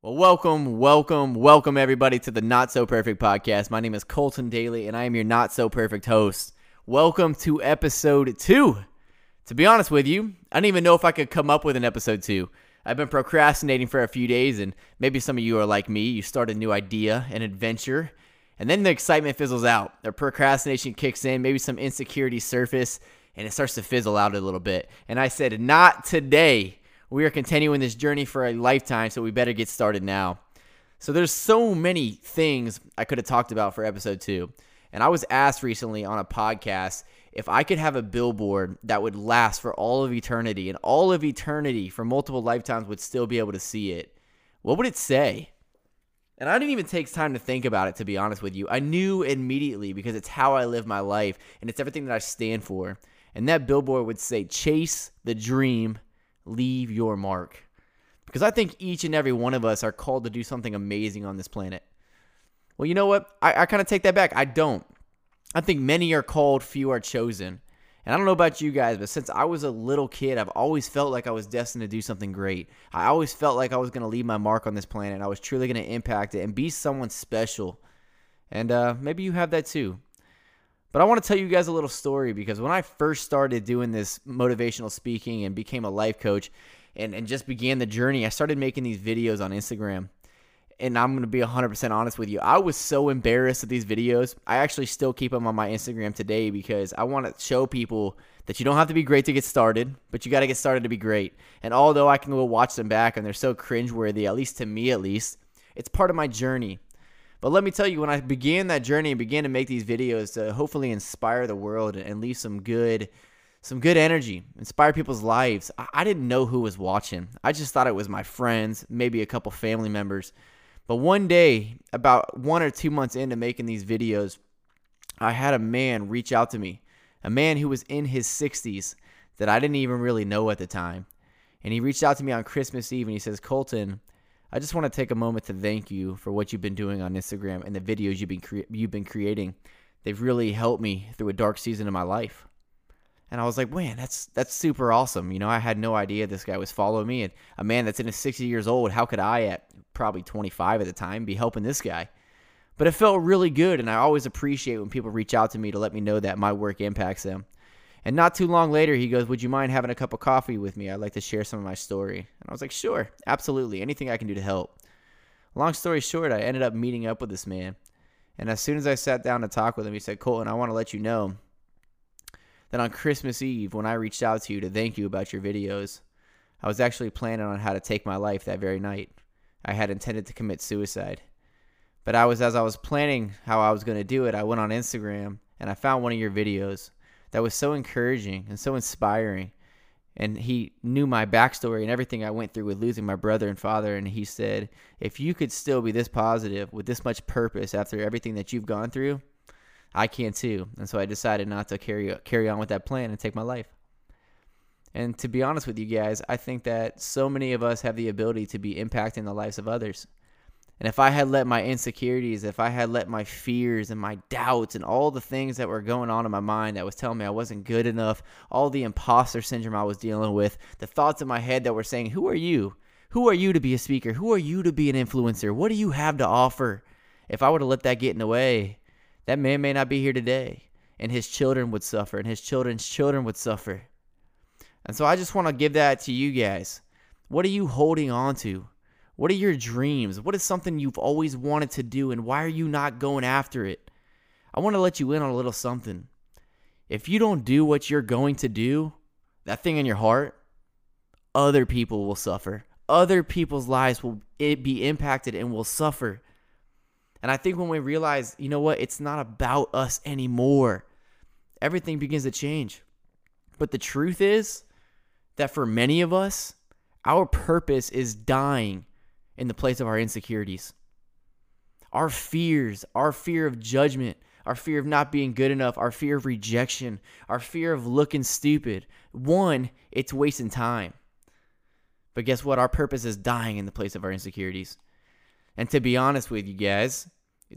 Well, welcome, welcome, welcome everybody to the Not So Perfect podcast. My name is Colton Daly and I am your Not So Perfect host. Welcome to episode two. To be honest with you, I didn't even know if I could come up with an episode two. I've been procrastinating for a few days, and maybe some of you are like me. You start a new idea, an adventure, and then the excitement fizzles out. The procrastination kicks in, maybe some insecurity surface, and it starts to fizzle out a little bit. And I said, Not today. We are continuing this journey for a lifetime, so we better get started now. So there's so many things I could have talked about for episode 2. And I was asked recently on a podcast if I could have a billboard that would last for all of eternity and all of eternity for multiple lifetimes would still be able to see it. What would it say? And I didn't even take time to think about it, to be honest with you. I knew immediately because it's how I live my life and it's everything that I stand for. And that billboard would say, Chase the dream, leave your mark. Because I think each and every one of us are called to do something amazing on this planet. Well, you know what? I, I kind of take that back. I don't. I think many are called, few are chosen. And I don't know about you guys, but since I was a little kid, I've always felt like I was destined to do something great. I always felt like I was going to leave my mark on this planet. I was truly going to impact it and be someone special. And uh, maybe you have that too. But I want to tell you guys a little story because when I first started doing this motivational speaking and became a life coach and, and just began the journey, I started making these videos on Instagram. And I'm going to be 100% honest with you. I was so embarrassed of these videos. I actually still keep them on my Instagram today because I want to show people that you don't have to be great to get started, but you got to get started to be great. And although I can go watch them back and they're so cringeworthy, at least to me at least, it's part of my journey. But let me tell you, when I began that journey and began to make these videos to hopefully inspire the world and leave some good, some good energy, inspire people's lives, I didn't know who was watching. I just thought it was my friends, maybe a couple family members. But one day, about one or two months into making these videos, I had a man reach out to me, a man who was in his 60s that I didn't even really know at the time. And he reached out to me on Christmas Eve and he says, Colton, I just want to take a moment to thank you for what you've been doing on Instagram and the videos you've been cre- you've been creating. They've really helped me through a dark season of my life. And I was like, man, that's that's super awesome. You know, I had no idea this guy was following me. And a man that's in his 60 years old, how could I, at probably 25 at the time, be helping this guy? But it felt really good, and I always appreciate when people reach out to me to let me know that my work impacts them. And not too long later, he goes, Would you mind having a cup of coffee with me? I'd like to share some of my story. And I was like, Sure, absolutely. Anything I can do to help. Long story short, I ended up meeting up with this man. And as soon as I sat down to talk with him, he said, Colton, I want to let you know that on Christmas Eve, when I reached out to you to thank you about your videos, I was actually planning on how to take my life that very night. I had intended to commit suicide. But I was, as I was planning how I was going to do it, I went on Instagram and I found one of your videos that was so encouraging and so inspiring. And he knew my backstory and everything I went through with losing my brother and father. And he said, If you could still be this positive with this much purpose after everything that you've gone through, I can too. And so I decided not to carry carry on with that plan and take my life. And to be honest with you guys, I think that so many of us have the ability to be impacting the lives of others. And if I had let my insecurities, if I had let my fears and my doubts and all the things that were going on in my mind that was telling me I wasn't good enough, all the imposter syndrome I was dealing with, the thoughts in my head that were saying, Who are you? Who are you to be a speaker? Who are you to be an influencer? What do you have to offer? If I would have let that get in the way, that man may not be here today. And his children would suffer, and his children's children would suffer. And so I just want to give that to you guys. What are you holding on to? What are your dreams? What is something you've always wanted to do, and why are you not going after it? I want to let you in on a little something. If you don't do what you're going to do, that thing in your heart, other people will suffer. Other people's lives will be impacted and will suffer. And I think when we realize, you know what, it's not about us anymore, everything begins to change. But the truth is that for many of us, our purpose is dying in the place of our insecurities. Our fears, our fear of judgment, our fear of not being good enough, our fear of rejection, our fear of looking stupid. One, it's wasting time. But guess what? Our purpose is dying in the place of our insecurities. And to be honest with you guys,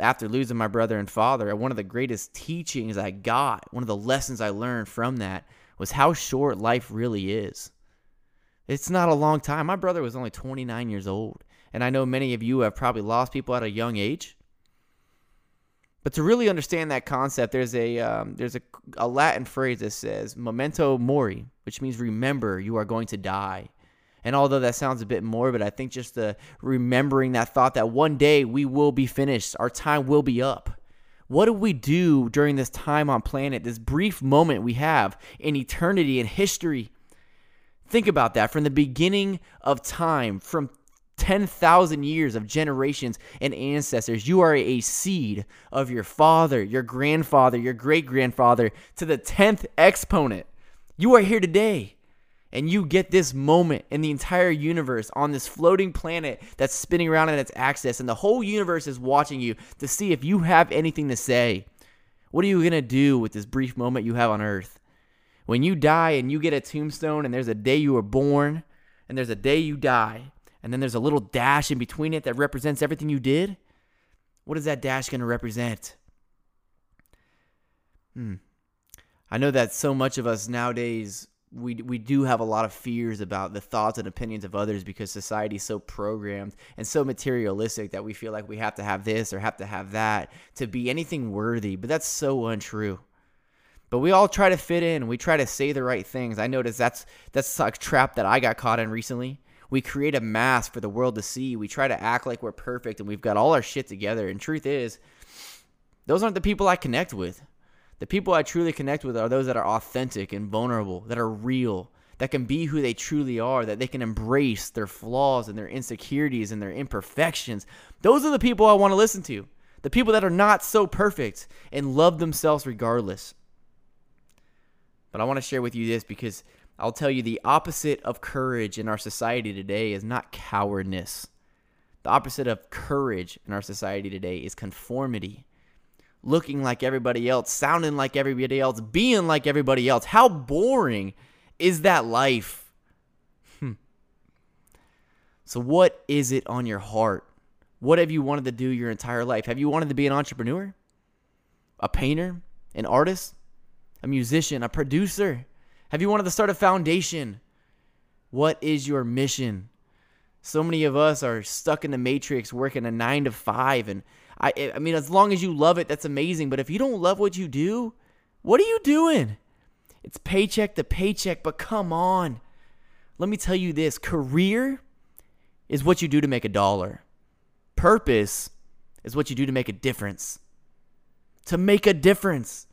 after losing my brother and father, one of the greatest teachings I got, one of the lessons I learned from that was how short life really is. It's not a long time. My brother was only 29 years old. And I know many of you have probably lost people at a young age. But to really understand that concept, there's a um, there's a, a Latin phrase that says "memento mori," which means remember you are going to die. And although that sounds a bit morbid, I think just the remembering that thought that one day we will be finished, our time will be up. What do we do during this time on planet, this brief moment we have in eternity and history? Think about that from the beginning of time, from 10,000 years of generations and ancestors. You are a seed of your father, your grandfather, your great grandfather to the 10th exponent. You are here today. And you get this moment in the entire universe on this floating planet that's spinning around in its axis, and the whole universe is watching you to see if you have anything to say. What are you going to do with this brief moment you have on Earth? When you die and you get a tombstone, and there's a day you were born, and there's a day you die, and then there's a little dash in between it that represents everything you did. What is that dash going to represent? Hmm. I know that so much of us nowadays we we do have a lot of fears about the thoughts and opinions of others because society is so programmed and so materialistic that we feel like we have to have this or have to have that to be anything worthy. But that's so untrue. But we all try to fit in. We try to say the right things. I notice that's that's a trap that I got caught in recently. We create a mask for the world to see. We try to act like we're perfect and we've got all our shit together. And truth is, those aren't the people I connect with. The people I truly connect with are those that are authentic and vulnerable, that are real, that can be who they truly are, that they can embrace their flaws and their insecurities and their imperfections. Those are the people I want to listen to. The people that are not so perfect and love themselves regardless. But I want to share with you this because I'll tell you the opposite of courage in our society today is not cowardness. The opposite of courage in our society today is conformity. Looking like everybody else, sounding like everybody else, being like everybody else. How boring is that life? Hmm. So, what is it on your heart? What have you wanted to do your entire life? Have you wanted to be an entrepreneur? A painter? An artist? A musician? A producer? Have you wanted to start a foundation? What is your mission? So many of us are stuck in the matrix working a 9 to 5 and I I mean as long as you love it that's amazing, but if you don't love what you do, what are you doing? It's paycheck to paycheck, but come on. Let me tell you this, career is what you do to make a dollar. Purpose is what you do to make a difference. To make a difference.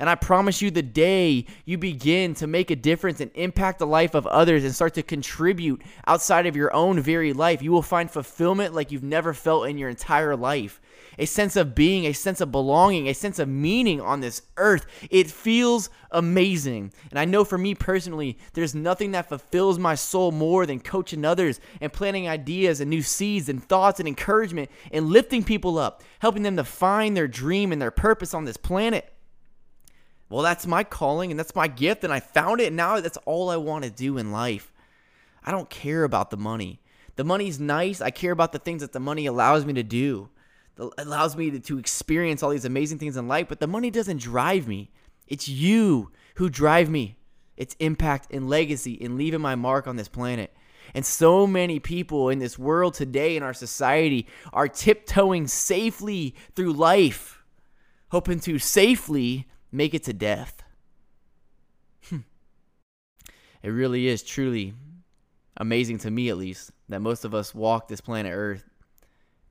And I promise you, the day you begin to make a difference and impact the life of others and start to contribute outside of your own very life, you will find fulfillment like you've never felt in your entire life. A sense of being, a sense of belonging, a sense of meaning on this earth. It feels amazing. And I know for me personally, there's nothing that fulfills my soul more than coaching others and planting ideas and new seeds and thoughts and encouragement and lifting people up, helping them to find their dream and their purpose on this planet well, that's my calling and that's my gift, and I found it, and now that's all I want to do in life. I don't care about the money. The money's nice. I care about the things that the money allows me to do. It allows me to, to experience all these amazing things in life, but the money doesn't drive me. It's you who drive me. It's impact and legacy and leaving my mark on this planet. And so many people in this world today in our society are tiptoeing safely through life, hoping to safely make it to death. Hmm. it really is truly amazing to me, at least, that most of us walk this planet Earth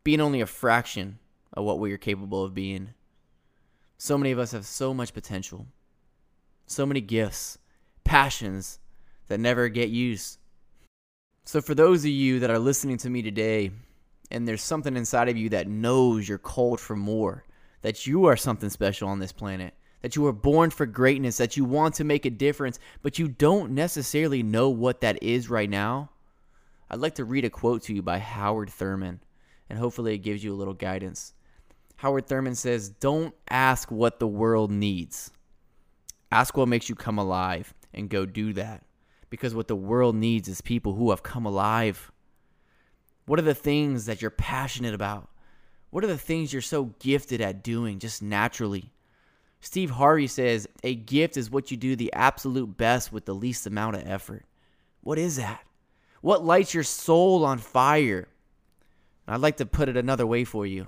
being only a fraction of what we are capable of being. So many of us have so much potential, so many gifts, passions that never get used. So, for those of you that are listening to me today, and there's something inside of you that knows you're called for more, that you are something special on this planet, that you were born for greatness, that you want to make a difference, but you don't necessarily know what that is right now, I'd like to read a quote to you by Howard Thurman, and hopefully it gives you a little guidance. Howard Thurman says, Don't ask what the world needs. Ask what makes you come alive and go do that. Because what the world needs is people who have come alive. What are the things that you're passionate about? What are the things you're so gifted at doing just naturally? Steve Harvey says, A gift is what you do the absolute best with the least amount of effort. What is that? What lights your soul on fire? I'd like to put it another way for you.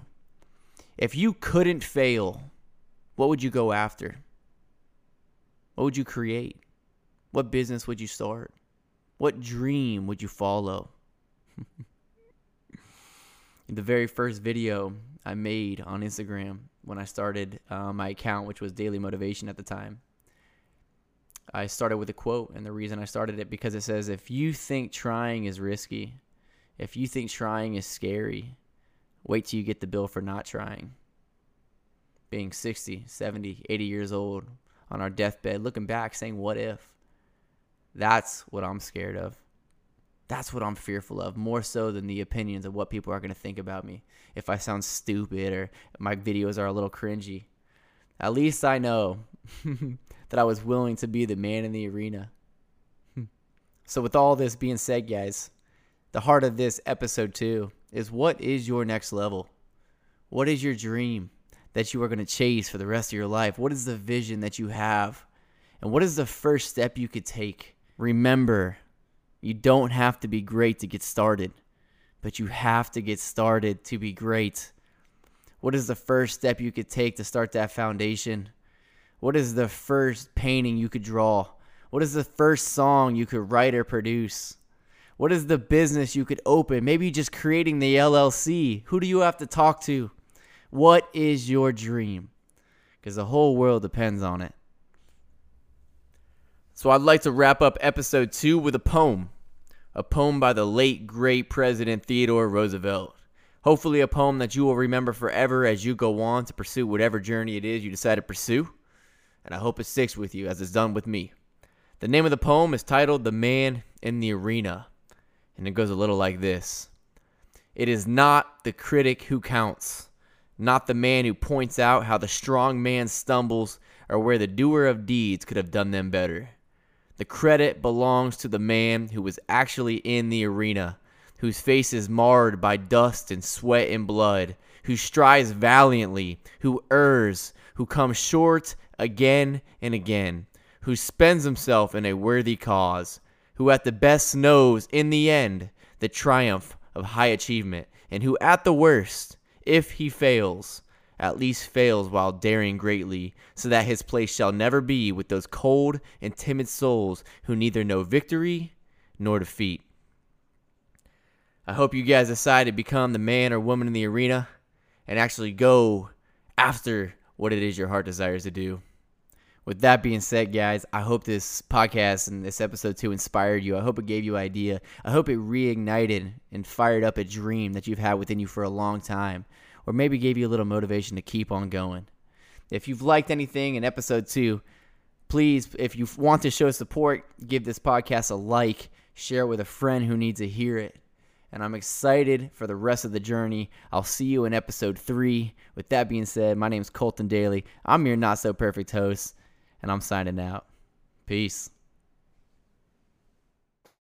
If you couldn't fail, what would you go after? What would you create? What business would you start? What dream would you follow? In the very first video I made on Instagram when I started uh, my account, which was Daily Motivation at the time, I started with a quote. And the reason I started it because it says, If you think trying is risky, if you think trying is scary, wait till you get the bill for not trying. Being 60, 70, 80 years old on our deathbed, looking back, saying, What if? That's what I'm scared of. That's what I'm fearful of, more so than the opinions of what people are going to think about me. If I sound stupid or my videos are a little cringy, at least I know that I was willing to be the man in the arena. so, with all this being said, guys, the heart of this episode two is what is your next level? What is your dream that you are going to chase for the rest of your life? What is the vision that you have? And what is the first step you could take? Remember, you don't have to be great to get started, but you have to get started to be great. What is the first step you could take to start that foundation? What is the first painting you could draw? What is the first song you could write or produce? What is the business you could open? Maybe just creating the LLC. Who do you have to talk to? What is your dream? Because the whole world depends on it. So I'd like to wrap up episode two with a poem. A poem by the late, great President Theodore Roosevelt. Hopefully, a poem that you will remember forever as you go on to pursue whatever journey it is you decide to pursue. And I hope it sticks with you as it's done with me. The name of the poem is titled The Man in the Arena. And it goes a little like this It is not the critic who counts, not the man who points out how the strong man stumbles or where the doer of deeds could have done them better. The credit belongs to the man who was actually in the arena, whose face is marred by dust and sweat and blood, who strives valiantly, who errs, who comes short again and again, who spends himself in a worthy cause, who at the best knows in the end the triumph of high achievement, and who at the worst, if he fails, at least fails while daring greatly, so that his place shall never be with those cold and timid souls who neither know victory nor defeat. I hope you guys decide to become the man or woman in the arena and actually go after what it is your heart desires to do. With that being said, guys, I hope this podcast and this episode two inspired you. I hope it gave you an idea. I hope it reignited and fired up a dream that you've had within you for a long time or maybe gave you a little motivation to keep on going. If you've liked anything in episode two, please, if you want to show support, give this podcast a like, share it with a friend who needs to hear it. And I'm excited for the rest of the journey. I'll see you in episode three. With that being said, my name is Colton Daly. I'm your not so perfect host, and I'm signing out. Peace.